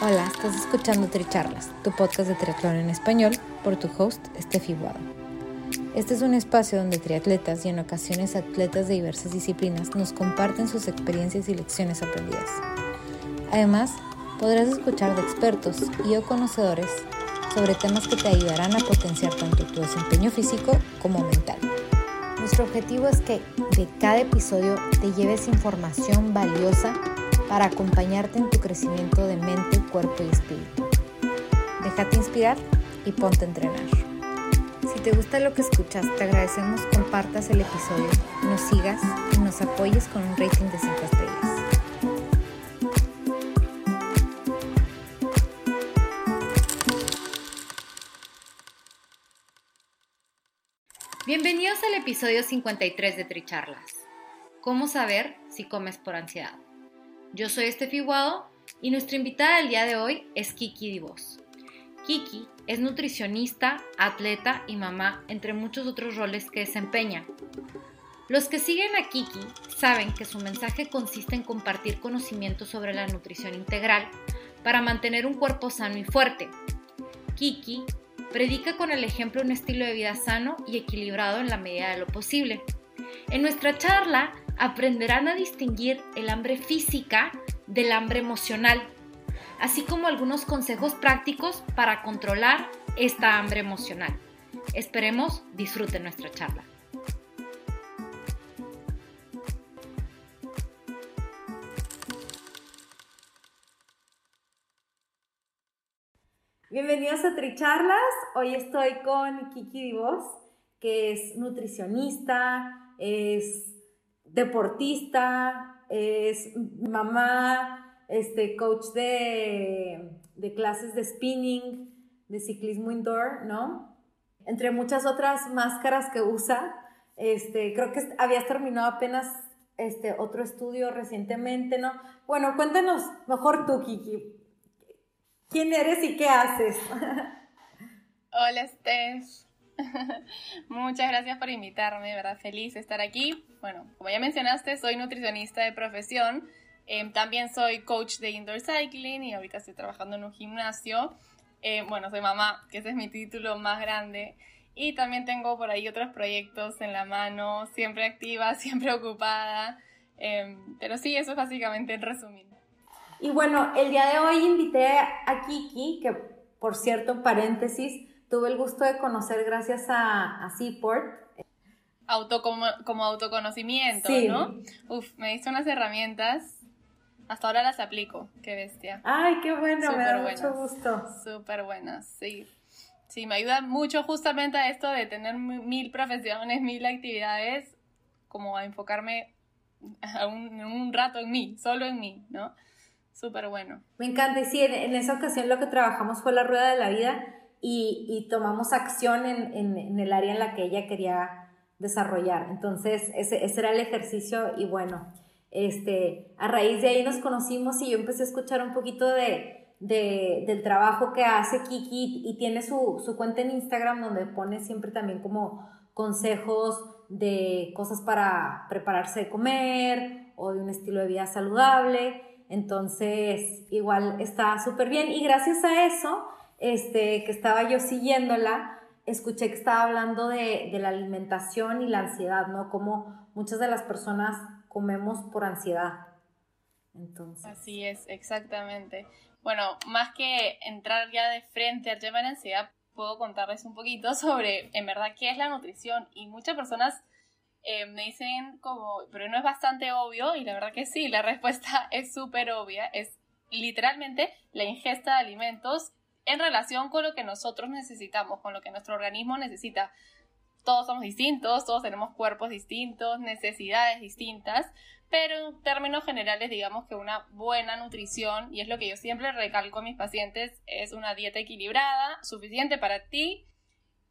Hola, estás escuchando Tricharlas, tu podcast de triatlón en español, por tu host, Steffi Guado. Este es un espacio donde triatletas y en ocasiones atletas de diversas disciplinas nos comparten sus experiencias y lecciones aprendidas. Además, podrás escuchar de expertos y o conocedores sobre temas que te ayudarán a potenciar tanto tu desempeño físico como mental. Nuestro objetivo es que de cada episodio te lleves información valiosa para acompañarte en tu crecimiento de mente, cuerpo y espíritu. Déjate inspirar y ponte a entrenar. Si te gusta lo que escuchas, te agradecemos compartas el episodio, nos sigas y nos apoyes con un rating de 5 estrellas. Bienvenidos al episodio 53 de Tricharlas. ¿Cómo saber si comes por ansiedad? Yo soy Estefi Guado y nuestra invitada del día de hoy es Kiki Divos. Kiki es nutricionista, atleta y mamá, entre muchos otros roles que desempeña. Los que siguen a Kiki saben que su mensaje consiste en compartir conocimientos sobre la nutrición integral para mantener un cuerpo sano y fuerte. Kiki predica con el ejemplo un estilo de vida sano y equilibrado en la medida de lo posible. En nuestra charla aprenderán a distinguir el hambre física del hambre emocional, así como algunos consejos prácticos para controlar esta hambre emocional. Esperemos disfruten nuestra charla. Bienvenidos a Tricharlas. Hoy estoy con Kiki Divos, que es nutricionista, es deportista, es mamá, este, coach de, clases de spinning, de ciclismo indoor, ¿no? Entre muchas otras máscaras que usa. Este, creo que habías terminado apenas este, otro estudio recientemente, ¿no? Bueno, cuéntanos mejor tú, Kiki. ¿Quién eres y qué haces? Hola, Steph. Muchas gracias por invitarme, ¿verdad? Feliz de estar aquí. Bueno, como ya mencionaste, soy nutricionista de profesión. Em, también soy coach de indoor cycling y ahorita estoy trabajando en un gimnasio. Em, bueno, soy mamá, que ese es mi título más grande. Y también tengo por ahí otros proyectos en la mano, siempre activa, siempre ocupada. Em, pero sí, eso es básicamente el resumen. Y bueno, el día de hoy invité a Kiki, que por cierto, paréntesis, tuve el gusto de conocer gracias a, Seaport. Auto como, autoconocimiento, ¿no? Uf, me diste unas herramientas. Hasta ahora las aplico. Qué bestia. Ay, qué bueno, me da mucho gusto. Súper buenas, sí. Sí, me ayuda mucho justamente a esto de tener mil profesiones, mil actividades, como a enfocarme un, un rato en mí, solo en mí, ¿no? Súper bueno. Me encanta. Y sí, en, esa ocasión lo que trabajamos fue la rueda de la vida y, tomamos acción en, el área en la que ella quería desarrollar. Entonces, ese, era el ejercicio y bueno, este, a raíz de ahí nos conocimos y yo empecé a escuchar un poquito de, del trabajo que hace Kiki y tiene su, su cuenta en Instagram donde pone siempre también como consejos de cosas para prepararse de comer o de un estilo de vida saludable. Entonces, igual está súper bien. Y gracias a eso, este, que estaba yo siguiéndola, escuché que estaba hablando de, la alimentación y la ansiedad, ¿no? Como muchas de las personas comemos por ansiedad. Entonces. Así es, exactamente. Bueno, más que entrar ya de frente al tema de la ansiedad, puedo contarles un poquito sobre, en verdad, qué es la nutrición. Y muchas personas eh, me dicen como, pero no es bastante obvio, y la verdad que sí, la respuesta es súper obvia, es literalmente la ingesta de alimentos en relación con lo que nosotros necesitamos, con lo que nuestro organismo necesita. Todos somos distintos, todos tenemos cuerpos distintos, necesidades distintas, pero en términos generales digamos que una buena nutrición, y es lo que yo siempre recalco a mis pacientes, es una dieta equilibrada, suficiente para ti,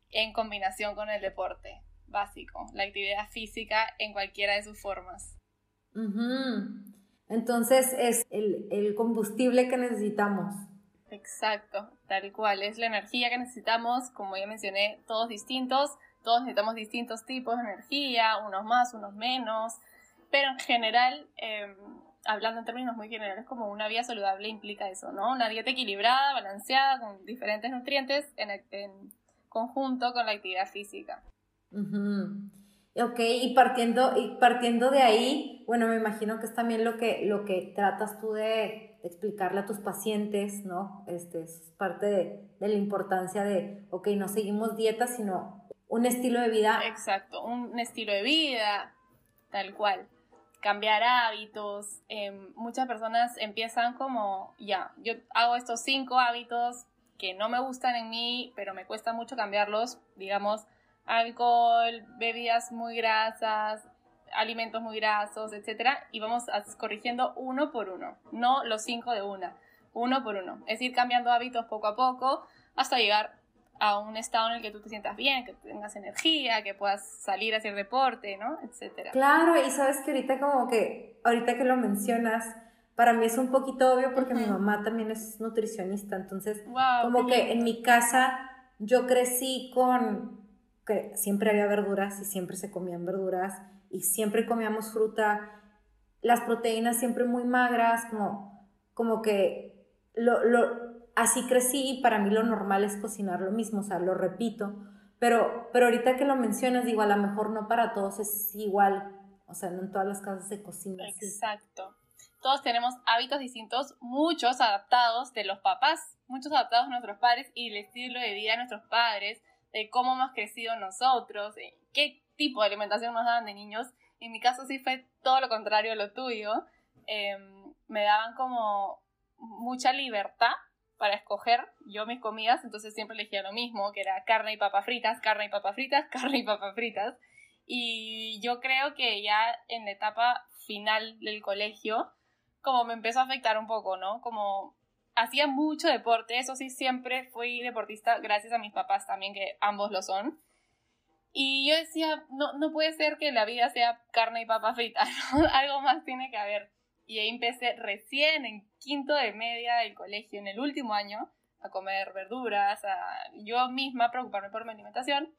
en combinación con el deporte básico, la actividad física en cualquiera de sus formas. Entonces es el, combustible que necesitamos. Exacto, tal cual, es la energía que necesitamos, como ya mencioné, todos distintos, todos necesitamos distintos tipos de energía, unos más, unos menos, pero en general em, hablando en términos muy generales, como una vida saludable implica eso, ¿no? Una dieta equilibrada, balanceada, con diferentes nutrientes en, en conjunto con la actividad física. Ok, y partiendo, y partiendo de ahí, bueno, me imagino que es también lo que, lo que tratas tú de, explicarle a tus pacientes, ¿no? Este, es parte de, la importancia de, ok, no seguimos dieta, sino un estilo de vida. Exacto, un estilo de vida, tal cual. Cambiar hábitos. Em, muchas personas empiezan como, ya, yo hago estos cinco hábitos que no me gustan en mí, pero me cuesta mucho cambiarlos, digamos, alcohol, bebidas muy grasas, alimentos muy grasos, etcétera, y vamos corrigiendo uno por uno, no los cinco de una, uno por uno. Es ir cambiando hábitos poco a poco hasta llegar a un estado en el que tú te sientas bien, que tengas energía, que puedas salir a hacer deporte, ¿no? etcétera. Claro, y sabes que ahorita como que, ahorita que lo mencionas, para mí es un poquito obvio porque mi mamá también es nutricionista, entonces como que en mi casa yo crecí con que siempre había verduras y siempre se comían verduras y siempre comíamos fruta, las proteínas siempre muy magras, como, como que lo, lo, así crecí y para mí lo normal es cocinar lo mismo, o sea, lo repito, pero, pero ahorita que lo mencionas, digo, a lo mejor no para todos es igual, o sea, no en todas las casas se cocina. Exacto. Todos tenemos hábitos distintos, muchos adaptados de los papás, muchos adaptados a nuestros padres y el estilo de vida de nuestros padres, de cómo hemos crecido nosotros, qué tipo de alimentación nos daban de niños. En mi caso sí fue todo lo contrario a lo tuyo. Em, me daban como mucha libertad para escoger yo mis comidas, entonces siempre elegía lo mismo, que era carne y papas fritas, carne y papas fritas, carne y papas fritas. Y yo creo que ya en la etapa final del colegio, como me empezó a afectar un poco, ¿no? Como hacía mucho deporte, eso sí, siempre fui deportista gracias a mis papás también, que ambos lo son. Y yo decía, no, no puede ser que la vida sea carne y papa frita, algo más tiene que haber. Y ahí empecé recién en quinto de media del colegio, en el último año, a comer verduras, a yo misma preocuparme por mi alimentación.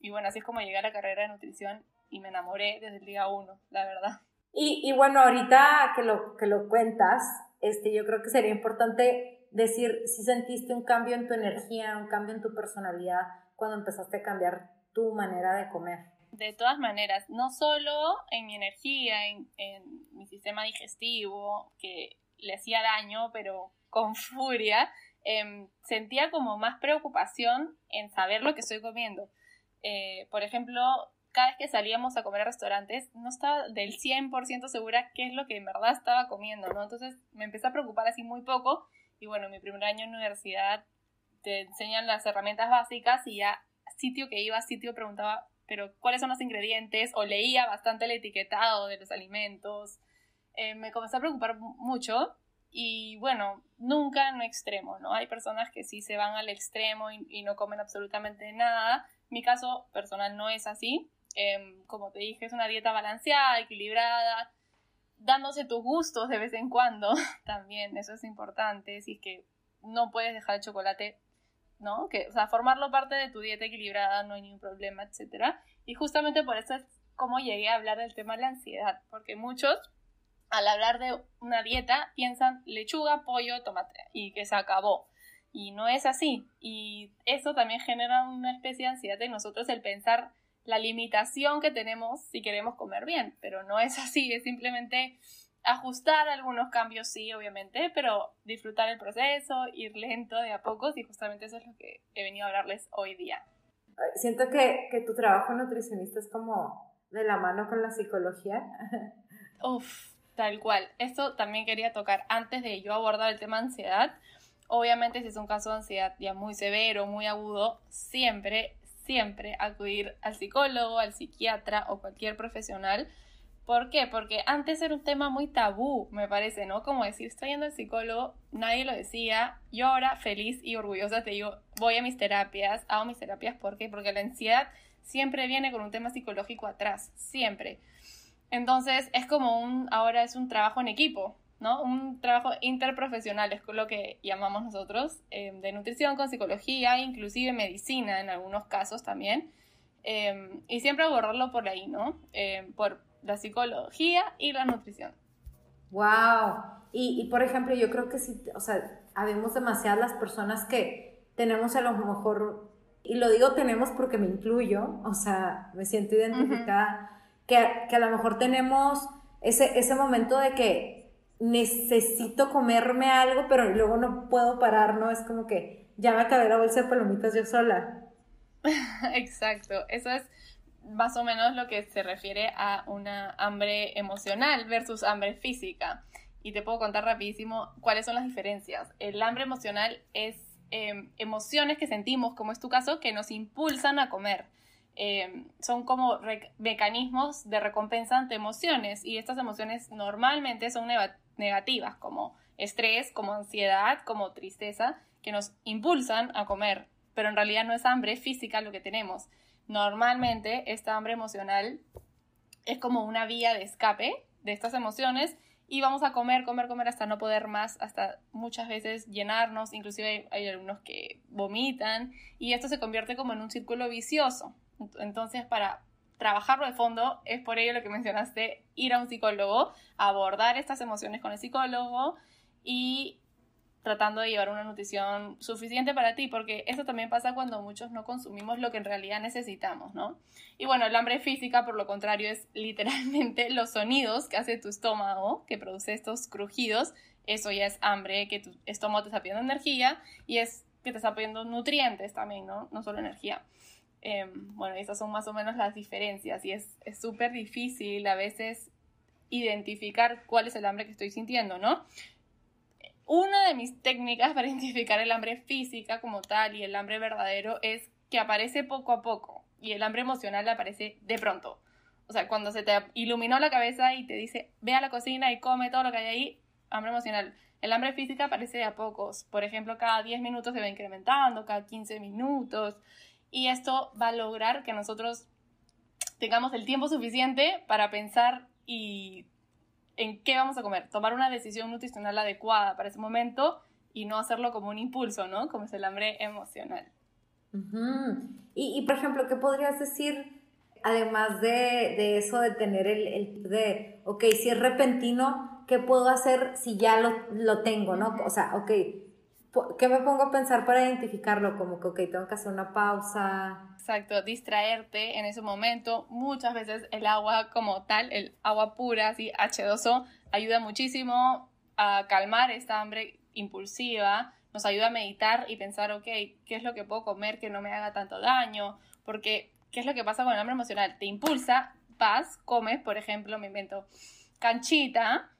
Y bueno, así es como llegué a la carrera de nutrición y me enamoré desde el día uno, la verdad. Y, y bueno, ahorita que lo, que lo cuentas, este, yo creo que sería importante decir si sentiste un cambio en tu energía, un cambio en tu personalidad cuando empezaste a cambiar tu manera de comer. De todas maneras, no solo en mi energía, en, mi sistema digestivo, que le hacía daño, pero con furia, em, sentía como más preocupación en saber lo que estoy comiendo. Eh, por ejemplo, cada vez que salíamos a comer a restaurantes, no estaba del 100% segura qué es lo que en verdad estaba comiendo, ¿no? Entonces me empecé a preocupar así muy poco y bueno, mi primer año en universidad te enseñan las herramientas básicas y ya sitio que iba, sitio preguntaba, pero ¿cuáles son los ingredientes? O leía bastante el etiquetado de los alimentos. Eh, me comencé a preocupar mucho y bueno, nunca en extremo, ¿no? Hay personas que sí se van al extremo y, no comen absolutamente nada. Mi caso personal no es así. Em, como te dije, es una dieta balanceada, equilibrada, dándose tus gustos de vez en cuando, también, eso es importante, si es que no puedes dejar el chocolate, ¿no? Que, o sea, formarlo parte de tu dieta equilibrada, no hay ningún problema, etc. Y justamente por eso es como llegué a hablar del tema de la ansiedad, porque muchos, al hablar de una dieta, piensan lechuga, pollo, tomate, y que se acabó. Y no es así. Y eso también genera una especie de ansiedad en nosotros el pensar la limitación que tenemos si queremos comer bien, pero no es así, es simplemente ajustar algunos cambios, sí, obviamente, pero disfrutar el proceso, ir lento de a pocos y justamente eso es lo que he venido a hablarles hoy día. Siento que, que tu trabajo nutricionista es como de la mano con la psicología. Uf, tal cual. Esto también quería tocar antes de yo abordar el tema ansiedad. Obviamente si es un caso de ansiedad ya muy severo, muy agudo, siempre siempre acudir al psicólogo, al psiquiatra o cualquier profesional. ¿Por qué? Porque antes era un tema muy tabú, me parece, ¿no? Como decir, estoy yendo al psicólogo, nadie lo decía. Yo ahora, feliz y orgullosa, te digo, voy a mis terapias, hago mis terapias. ¿Por qué? Porque la ansiedad siempre viene con un tema psicológico atrás, siempre. Entonces, es como un, ahora es un trabajo en equipo, ¿no? Un trabajo interprofesional, es lo que llamamos nosotros, eh, de nutrición con psicología, inclusive medicina en algunos casos también. Eh, y siempre abordarlo por ahí, ¿no? Eh, por la psicología y la nutrición. Wow. Y, y por ejemplo, yo creo que sí, o sea, habemos demasiadas las personas que tenemos a lo mejor, y lo digo tenemos porque me incluyo, o sea, me siento identificada, que, que, a lo mejor tenemos ese, ese momento de que necesito comerme algo, pero luego no puedo parar, ¿no? Es como que ya me acabé la bolsa de palomitas yo sola. Exacto, eso es más o menos lo que se refiere a una hambre emocional versus hambre física. Y te puedo contar rapidísimo cuáles son las diferencias. El hambre emocional es em, emociones que sentimos, como es tu caso, que nos impulsan a comer. Em, son como mecanismos de recompensa ante emociones y estas emociones normalmente son negativas, como estrés, como ansiedad, como tristeza, que nos impulsan a comer, pero en realidad no es hambre física lo que tenemos. Normalmente esta hambre emocional es como una vía de escape de estas emociones y vamos a comer, comer, comer hasta no poder más, hasta muchas veces llenarnos, inclusive hay, algunos que vomitan y esto se convierte como en un círculo vicioso. Entonces, para trabajarlo de fondo, es por ello lo que mencionaste, ir a un psicólogo, abordar estas emociones con el psicólogo y tratando de llevar una nutrición suficiente para ti, porque eso también pasa cuando muchos no consumimos lo que en realidad necesitamos, ¿no? Y bueno, el hambre física, por lo contrario, es literalmente los sonidos que hace tu estómago, que produce estos crujidos, eso ya es hambre, que tu estómago te está pidiendo energía y es que te está pidiendo nutrientes también, ¿no? No solo energía. Em, bueno, esas son más o menos las diferencias y es súper difícil a veces identificar cuál es el hambre que estoy sintiendo, ¿no? Una de mis técnicas para identificar el hambre física como tal y el hambre verdadero es que aparece poco a poco y el hambre emocional aparece de pronto. O sea, cuando se te iluminó la cabeza y te dice, ve a la cocina y come todo lo que hay ahí, hambre emocional. El hambre física aparece de a pocos. Por ejemplo, cada 10 minutos se va incrementando, cada 15 minutos. Y esto va a lograr que nosotros tengamos el tiempo suficiente para pensar y en qué vamos a comer, tomar una decisión nutricional adecuada para ese momento y no hacerlo como un impulso, ¿no? Como es el hambre emocional. y, por ejemplo, ¿qué podrías decir, además de, de eso de tener el, el, de, ok, si es repentino, ¿qué puedo hacer si ya lo, lo tengo, ¿no? O sea, ok, ¿qué me pongo a pensar para identificarlo? Como que, ok, tengo que hacer una pausa. Exacto, distraerte en ese momento. Muchas veces el agua como tal, el agua pura, así H2O, ayuda muchísimo a calmar esta hambre impulsiva, nos ayuda a meditar y pensar, ok, ¿qué es lo que puedo comer que no me haga tanto daño? Porque, ¿qué es lo que pasa con el hambre emocional? Te impulsa, vas, comes, por ejemplo, me invento canchita,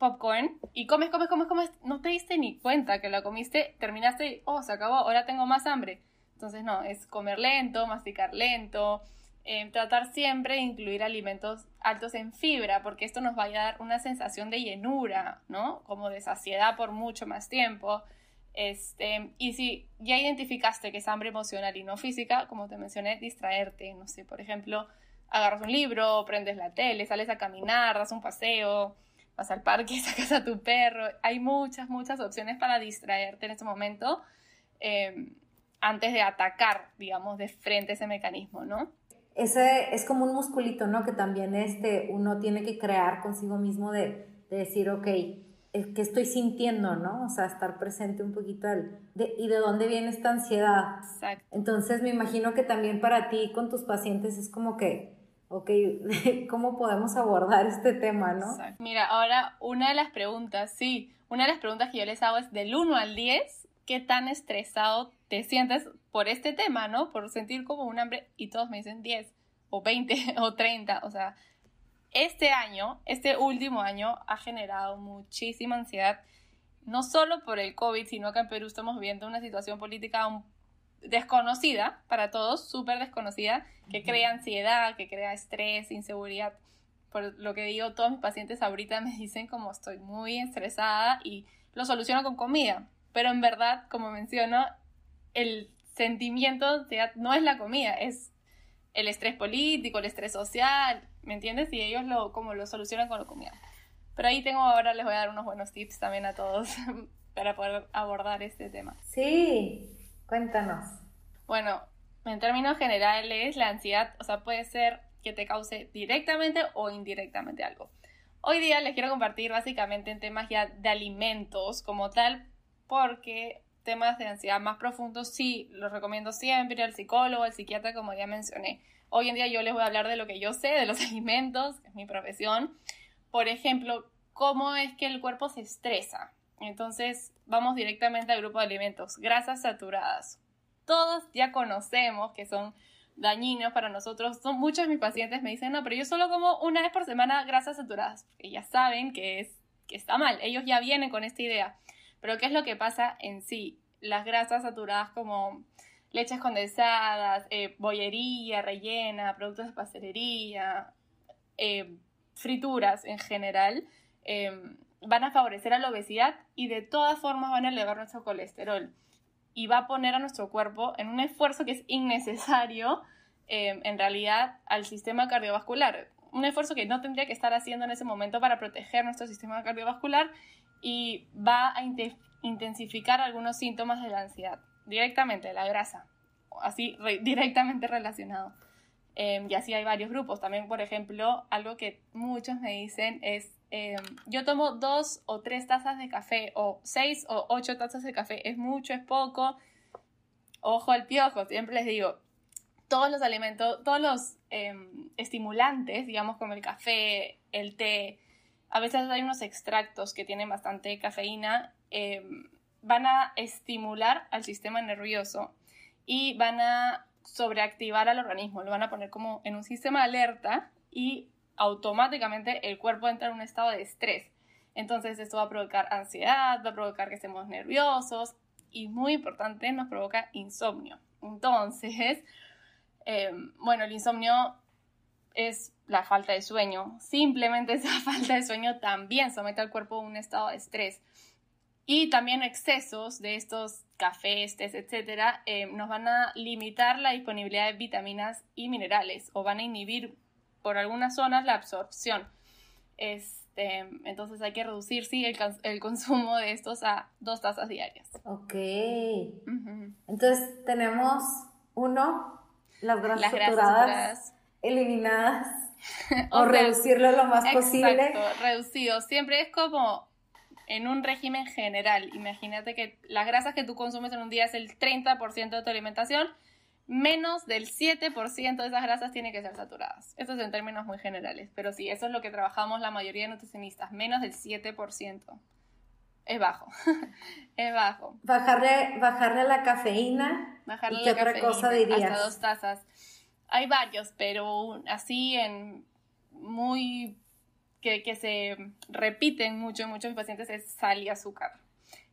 popcorn y comes, comes, comes, comes, no te diste ni cuenta que lo comiste, terminaste y, oh, se acabó, ahora tengo más hambre. Entonces, no, es comer lento, masticar lento, eh, tratar siempre de incluir alimentos altos en fibra, porque esto nos va a dar una sensación de llenura, ¿no? Como de saciedad por mucho más tiempo. Este, y si ya identificaste que es hambre emocional y no física, como te mencioné, distraerte, no sé, por ejemplo, agarras un libro, prendes la tele, sales a caminar, das un paseo, vas al parque, sacas a tu perro. Hay muchas, muchas opciones para distraerte en este momento. Eh, antes de atacar, digamos, de frente ese mecanismo, ¿no? Ese es como un musculito, ¿no? Que también este, uno tiene que crear consigo mismo de, decir, ok, ¿qué estoy sintiendo, no? O sea, estar presente un poquito al, de, y de dónde viene esta ansiedad. Exacto. Entonces me imagino que también para ti con tus pacientes es como que, ok, ¿cómo podemos abordar este tema, no? Exacto. Mira, ahora una de las preguntas, sí, una de las preguntas que yo les hago es del 1 al 10, ¿qué tan estresado te sientes por este tema, ¿no? Por sentir como un hambre y todos me dicen 10 o 20 o 30, o sea, este año, este último año ha generado muchísima ansiedad, no solo por el COVID, sino que en Perú estamos viviendo una situación política desconocida para todos, súper desconocida, que crea ansiedad, que crea estrés, inseguridad. Por lo que digo, todos mis pacientes ahorita me dicen como estoy muy estresada y lo soluciono con comida. Pero en verdad, como menciono, el sentimiento no es la comida, es el estrés político, el estrés social, ¿me entiendes? Y ellos lo, como lo solucionan con la comida. Pero ahí tengo ahora, les voy a dar unos buenos tips también a todos para poder abordar este tema. Sí, cuéntanos. Bueno, en términos generales, la ansiedad, o sea, puede ser que te cause directamente o indirectamente algo. Hoy día les quiero compartir básicamente en temas ya de alimentos como tal, porque temas de ansiedad más profundos sí los recomiendo siempre al psicólogo, al psiquiatra, como ya mencioné. Hoy en día yo les voy a hablar de lo que yo sé, de los alimentos, que es mi profesión. Por ejemplo, cómo es que el cuerpo se estresa. Entonces, vamos directamente al grupo de alimentos. Grasas saturadas. Todos ya conocemos que son dañinos para nosotros. Son, muchos de mis pacientes me dicen, no, pero yo solo como una vez por semana grasas saturadas. Porque ya saben que, es, que está mal. Ellos ya vienen con esta idea. Pero ¿qué es lo que pasa en sí? Las grasas saturadas como leches condensadas, eh, bollería rellena, productos de pastelería, eh, frituras en general, em, van a favorecer a la obesidad y de todas formas van a elevar nuestro colesterol y va a poner a nuestro cuerpo en un esfuerzo que es innecesario em, en realidad al sistema cardiovascular. Un esfuerzo que no tendría que estar haciendo en ese momento para proteger nuestro sistema cardiovascular y va a intensificar algunos síntomas de la ansiedad, directamente la grasa, así directamente relacionado. Em, y así hay varios grupos. También, por ejemplo, algo que muchos me dicen es, em, yo tomo dos o tres tazas de café o seis o ocho tazas de café. ¿Es mucho? ¿Es poco? Ojo al piojo, siempre les digo, todos los alimentos, todos los em, estimulantes, digamos como el café, el té, a veces hay unos extractos que tienen bastante cafeína, van a estimular al sistema nervioso y van a sobreactivar al organismo, lo van a poner como en un sistema alerta y automáticamente el cuerpo entra en un estado de estrés. Entonces esto va a provocar ansiedad, va a provocar que estemos nerviosos y muy importante, nos provoca insomnio. Entonces, em, bueno, el insomnio es la falta de sueño. Simplemente esa falta de sueño también somete al cuerpo a un estado de estrés. Y también excesos de estos cafés, tés, etcétera, eh, nos van a limitar la disponibilidad de vitaminas y minerales o van a inhibir por algunas zonas la absorción. Este, entonces hay que reducir, sí, el, consumo de estos a dos tazas diarias. Ok. Entonces tenemos uno, las grasas, saturadas, eliminadas o, reducirlo lo más posible. Exacto, reducido. Siempre es como en un régimen general. Imagínate que las grasas que tú consumes en un día es el 30% de tu alimentación, menos del 7% de esas grasas tienen que ser saturadas. Esto es en términos muy generales, pero sí, eso es lo que trabajamos la mayoría de nutricionistas, menos del 7%. Es bajo, es bajo. Bajarle, bajarle la cafeína. Bajarle ¿Y qué otra cosa dirías? Hasta dos tazas. Hay varios, pero así en muy que, se repiten mucho en muchos pacientes es sal y azúcar.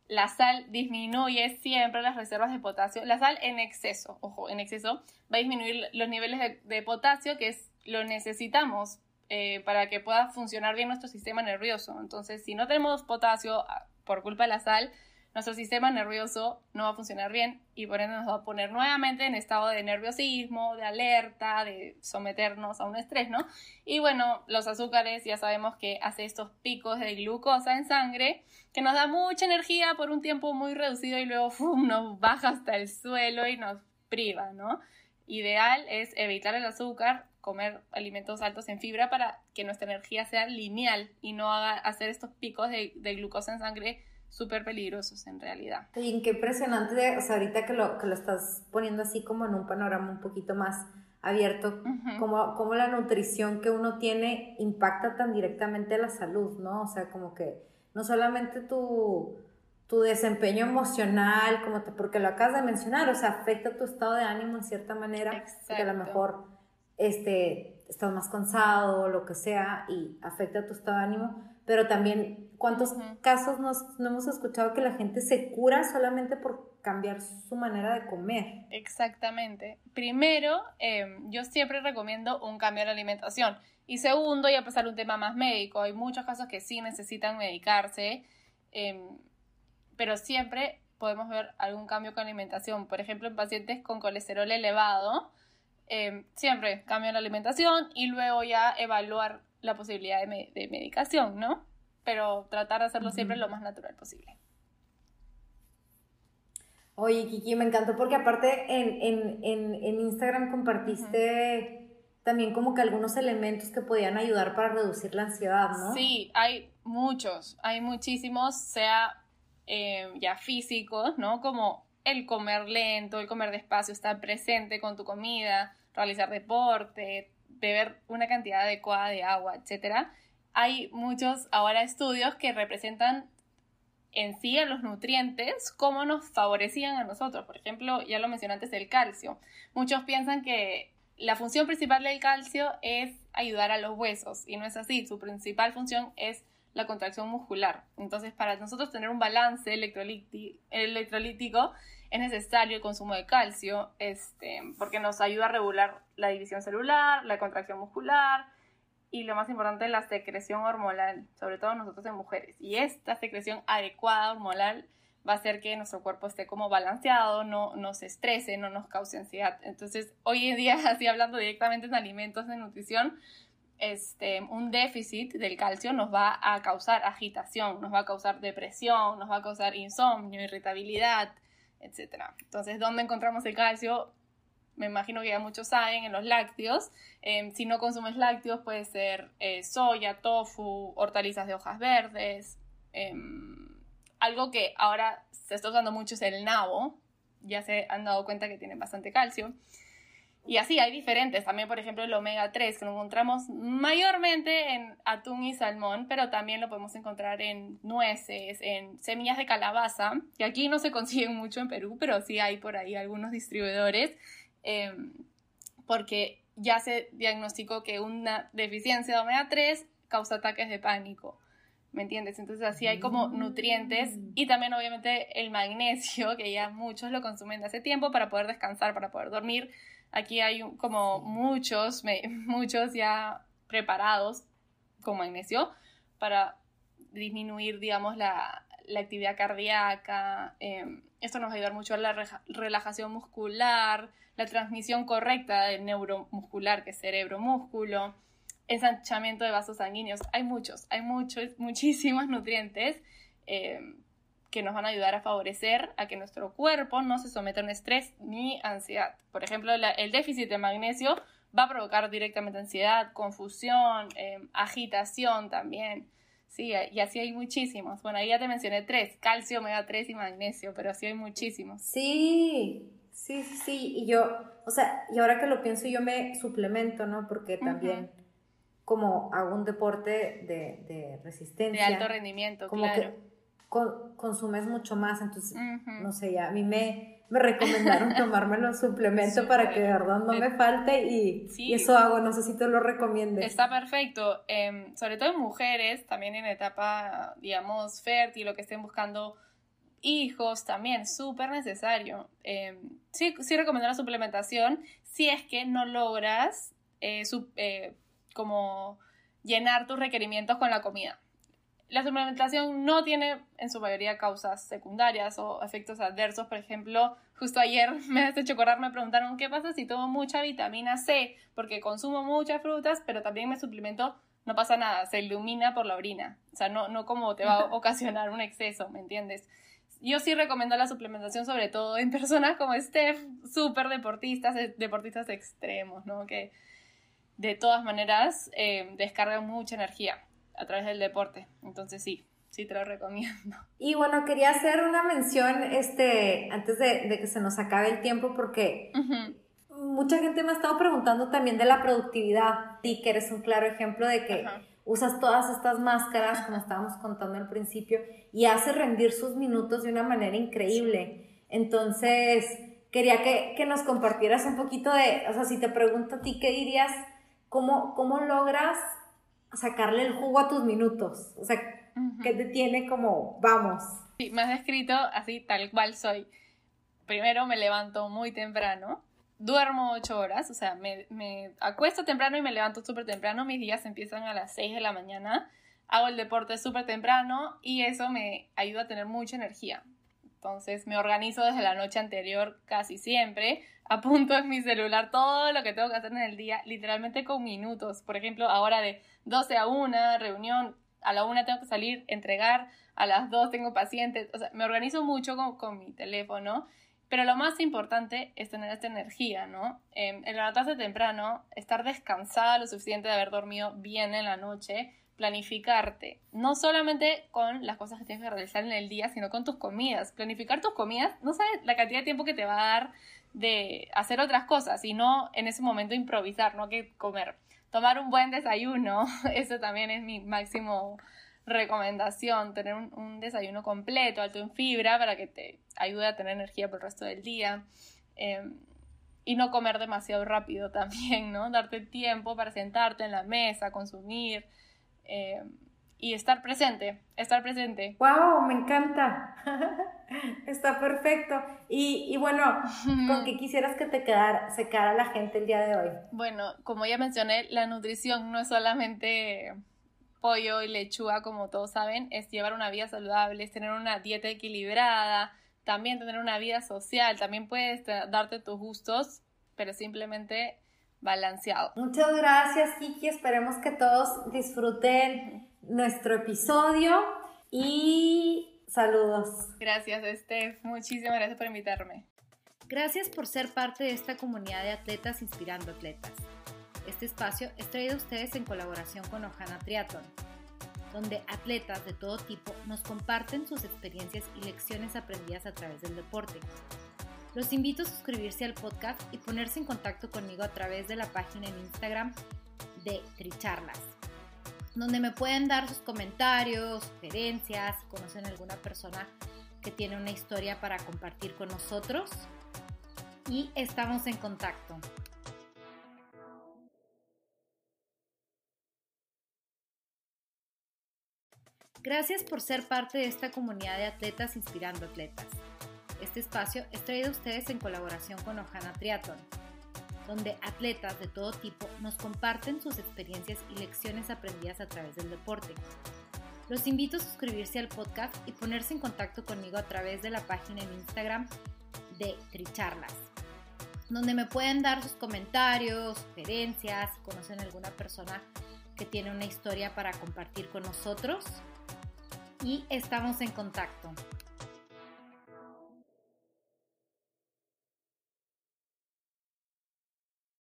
La sal disminuye siempre las reservas de potasio. La sal en exceso, ojo, en exceso, va a disminuir los niveles de, potasio, que es lo necesitamos eh, para que pueda funcionar bien nuestro sistema nervioso. Entonces, si no tenemos potasio ah, por culpa de la sal, nuestro sistema nervioso no va a funcionar bien y por ende nos va a poner nuevamente en estado de nerviosismo, de alerta, de someternos a un estrés, ¿no? Y bueno, los azúcares ya sabemos que hace estos picos de glucosa en sangre que nos da mucha energía por un tiempo muy reducido y luego nos baja hasta el suelo y nos priva, ¿no? Ideal es evitar el azúcar, comer alimentos altos en fibra para que nuestra energía sea lineal y no haga hacer estos picos de glucosa en sangre súper peligrosos en realidad. Y qué impresionante, o sea, ahorita que lo, que lo estás poniendo así como en un panorama un poquito más abierto, como, como la nutrición que uno tiene impacta tan directamente la salud, ¿no? O sea, como que no solamente tu, tu desempeño emocional, como te, porque lo acabas de mencionar, o sea, afecta tu estado de ánimo en cierta manera, que a lo mejor este, estás más cansado o lo que sea y afecta tu estado de ánimo, pero también cuántos casos nos, no hemos escuchado que la gente se cura solamente por cambiar su manera de comer. Exactamente. Primero, em, yo siempre recomiendo un cambio de la alimentación. Y segundo, ya pasar un tema más médico. Hay muchos casos que sí necesitan medicarse, em, pero siempre podemos ver algún cambio con alimentación. Por ejemplo, en pacientes con colesterol elevado, em, siempre cambio la alimentación y luego ya evaluar la posibilidad de, medicación, ¿no? Pero tratar de hacerlo siempre lo más natural posible. Oye, Kiki, me encantó porque aparte en, Instagram compartiste también como que algunos elementos que podían ayudar para reducir la ansiedad, ¿no? Sí, hay muchos, hay muchísimos, sea eh, ya físicos, ¿no? Como el comer lento, el comer despacio, estar presente con tu comida, realizar deporte, beber una cantidad adecuada de agua, etc. Hay muchos ahora estudios que representan en sí a los nutrientes, cómo nos favorecían a nosotros. Por ejemplo, ya lo mencioné antes, el calcio. Muchos piensan que la función principal del calcio es ayudar a los huesos y no es así. Su principal función es la contracción muscular. Entonces, para nosotros tener un balance electrolítico es necesario el consumo de calcio, este, porque nos ayuda a regular la división celular, la contracción muscular y lo más importante, la secreción hormonal, sobre todo nosotros en mujeres. Y esta secreción adecuada hormonal va a hacer que nuestro cuerpo esté como balanceado, no, no se estrese, no nos cause ansiedad. Entonces, hoy en día, así hablando directamente en alimentos de nutrición, este, un déficit del calcio nos va a causar agitación, nos va a causar depresión, nos va a causar insomnio, irritabilidad, etc. Entonces, ¿dónde encontramos el calcio? Me imagino que ya muchos saben, en los lácteos. Em, si no consumes lácteos, puede ser eh, soya, tofu, hortalizas de hojas verdes. Em, algo que ahora se está usando mucho es el nabo. Ya se han dado cuenta que tiene bastante calcio. Y así hay diferentes, también por ejemplo el omega 3 que lo encontramos mayormente en atún y salmón, pero también lo podemos encontrar en nueces, en semillas de calabaza, que aquí no se consiguen mucho en Perú, pero sí hay por ahí algunos distribuidores, em, porque ya se diagnosticó que una deficiencia de omega 3 causa ataques de pánico. ¿Me entiendes? Entonces así hay como nutrientes y también obviamente el magnesio, que ya muchos lo consumen de hace tiempo para poder descansar, para poder dormir Aquí hay como muchos, muchos ya preparados con magnesio para disminuir, digamos, la, actividad cardíaca. Em, esto nos va a ayudar mucho a la relajación muscular, la transmisión correcta del neuromuscular, que es cerebro-músculo, ensanchamiento de vasos sanguíneos. Hay muchos, hay muchos, muchísimos nutrientes em, que nos van a ayudar a favorecer a que nuestro cuerpo no se someta a un estrés ni ansiedad. Por ejemplo, el déficit de magnesio va a provocar directamente ansiedad, confusión, em, agitación también. Sí, y así hay muchísimos. Bueno, ahí ya te mencioné tres, calcio, omega 3 y magnesio, pero así hay muchísimos. Sí, sí, sí, y yo, o sea, y ahora que lo pienso, yo me suplemento, ¿no? Porque también como hago un deporte de, de, resistencia. De alto rendimiento, claro consumes mucho más, entonces, no sé, ya a mí me, me recomendaron tomarme los suplementos para que de verdad no me falte y, eso hago, no sé si te lo recomiendes. Está perfecto, em, sobre todo en mujeres, también en etapa, digamos, fértil, lo que estén buscando hijos, también súper necesario. Em, sí, sí recomiendo la suplementación si es que no logras eh, eh, como llenar tus requerimientos con la comida la suplementación no tiene en su mayoría causas secundarias o efectos adversos. Por ejemplo, justo ayer me has hecho acordar, me preguntaron qué pasa si tomo mucha vitamina C, porque consumo muchas frutas, pero también me suplemento, no pasa nada, se ilumina por la orina. O sea, no, no como te va a ocasionar un exceso, ¿me entiendes? Yo sí recomiendo la suplementación, sobre todo en personas como Steph, súper deportistas, deportistas extremos, ¿no? Que de todas maneras eh, descargan mucha energía a través del deporte. Entonces sí, sí te lo recomiendo. Y bueno, quería hacer una mención este, antes de, que se nos acabe el tiempo porque mucha gente me ha estado preguntando también de la productividad. Y que eres un claro ejemplo de que usas todas estas máscaras, como estábamos contando al principio, y hace rendir sus minutos de una manera increíble. Entonces, quería que, que, nos compartieras un poquito de, o sea, si te pregunto a ti, ¿qué dirías? ¿Cómo, cómo logras sacarle el jugo a tus minutos. O sea, que te tiene como, vamos. Sí, me has descrito así tal cual soy. Primero me levanto muy temprano, duermo ocho horas, o sea, me, me acuesto temprano y me levanto súper temprano. Mis días empiezan a las 6 de la mañana. Hago el deporte súper temprano y eso me ayuda a tener mucha energía. Entonces me organizo desde la noche anterior casi siempre apunto en mi celular todo lo que tengo que hacer en el día, literalmente con minutos. Por ejemplo, ahora de 12 a 1, reunión, a la 1 tengo que salir, entregar, a las 2 tengo pacientes. O sea, me organizo mucho con, con mi teléfono Pero lo más importante es tener esta energía, ¿no? Eh, el levantarse temprano, estar descansada lo suficiente de haber dormido bien en la noche, planificarte, no solamente con las cosas que tienes que realizar en el día, sino con tus comidas. Planificar tus comidas, no sabes la cantidad de tiempo que te va a dar de hacer otras cosas, sino en ese momento improvisar, no que comer. Tomar un buen desayuno, eso también es mi máximo recomendación, tener un, desayuno completo, alto en fibra, para que te ayude a tener energía por el resto del día. Em, y no comer demasiado rápido también, ¿no? Darte tiempo para sentarte en la mesa, consumir em, y estar presente, estar presente. ¡Wow! Me encanta. Está perfecto. Y, bueno, ¿con qué quisieras que te quedara, se quedara la gente el día de hoy? Bueno, como ya mencioné, la nutrición no es solamente pollo y lechuga, como todos saben, es llevar una vida saludable, es tener una dieta equilibrada, también tener una vida social, también puedes darte tus gustos, pero simplemente balanceado. Muchas gracias, Kiki. Esperemos que todos disfruten nuestro episodio y saludos. Gracias, Steph. Muchísimas gracias por invitarme. Gracias por ser parte de esta comunidad de atletas inspirando atletas. Este espacio es traído a ustedes en colaboración con Ojana Triathlon, donde atletas de todo tipo nos comparten sus experiencias y lecciones aprendidas a través del deporte. Los invito a suscribirse al podcast y ponerse en contacto conmigo a través de la página en Instagram de Tricharlas, donde me pueden dar sus comentarios, sugerencias, si conocen alguna persona que tiene una historia para compartir con nosotros. Y estamos en contacto. Gracias por ser parte de esta comunidad de atletas inspirando atletas. Este espacio es traído a ustedes en colaboración con Ojana Triathlon, donde atletas de todo tipo nos comparten sus experiencias y lecciones aprendidas a través del deporte. Los invito a suscribirse al podcast y ponerse en contacto conmigo a través de la página en Instagram de Tricharlas, donde me pueden dar sus comentarios, sugerencias, si conocen alguna persona que tiene una historia para compartir con nosotros y estamos en contacto.